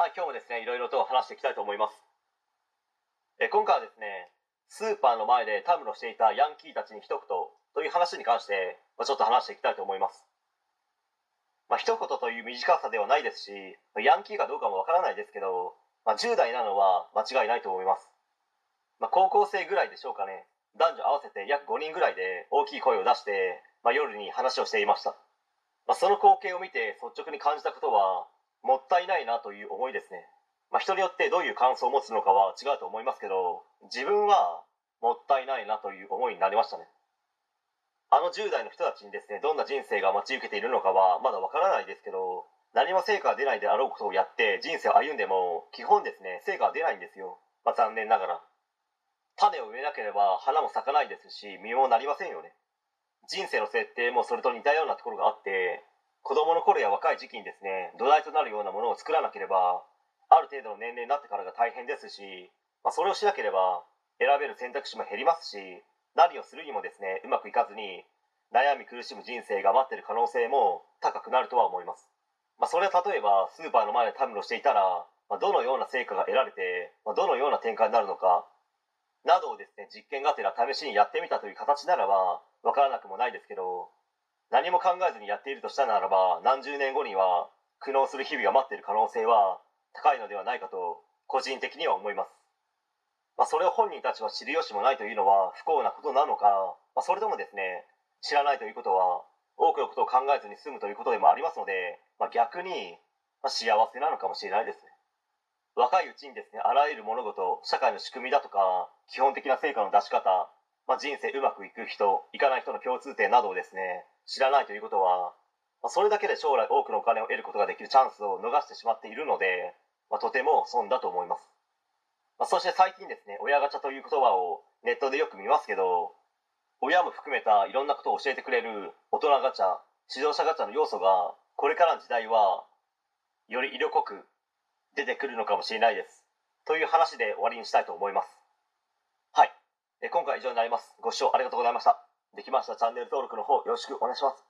はい、今日もですね、いろいろと話していきたいと思います。え今回はですね、スーパーの前でたむろしていたヤンキーたちに一言という話に関して、まあ、ちょっと話していきたいと思います。まあ、一言という短さではないですし、ヤンキーかどうかもわからないですけど、まあ、10代なのは間違いないと思います。まあ、高校生ぐらいでしょうかね。男女合わせて約5人ぐらいで大きい声を出して、まあ、夜に話をしていました。まあ、その光景を見て率直に感じたことは、もったいないなという思いですね。まあ、人によってどういう感想を持つのかは違うと思いますけど、自分はもったいないなという思いになりましたね。あの10代の人たちにですね、どんな人生が待ち受けているのかはまだわからないですけど、何も成果が出ないであろうことをやって人生を歩んでも、基本ですね、成果は出ないんですよ。まあ、残念ながら。種を植えなければ花も咲かないですし、実もなりませんよね。人生の設定もそれと似たようなところがあって、子供の頃や若い時期にですね、土台となるようなものを作らなければ、ある程度の年齢になってからが大変ですし、まあ、それをしなければ選べる選択肢も減りますし、何をするにもですね、うまくいかずに悩み苦しむ人生が待ってる可能性も高くなるとは思います。まあ、それは例えばスーパーの前でたむろしていたら、まあ、どのような成果が得られて、まあ、どのような展開になるのか、などをですね、実験がてら試しにやってみたという形ならば、わからなくもないですけど、何も考えずにやっているとしたならば何十年後には苦悩する日々が待っている可能性は高いのではないかと個人的には思います、まあ、それを本人たちは知る由もないというのは不幸なことなのか、まあ、それともですね知らないということは多くのことを考えずに済むということでもありますので、まあ、逆に幸せなのかもしれないですね。若いうちにですねあらゆる物事社会の仕組みだとか基本的な成果の出し方まあ、人生うまくいく人いかない人の共通点などをですね知らないということは、まあ、それだけで将来多くのお金を得ることができるチャンスを逃してしまっているので、まあ、とても損だと思います、まあ、そして最近ですね親ガチャという言葉をネットでよく見ますけど親も含めたいろんなことを教えてくれる大人ガチャ指導者ガチャの要素がこれからの時代はより色濃く出てくるのかもしれないですという話で終わりにしたいと思いますはい今回は以上になります。ご視聴ありがとうございました。できましたチャンネル登録の方よろしくお願いします。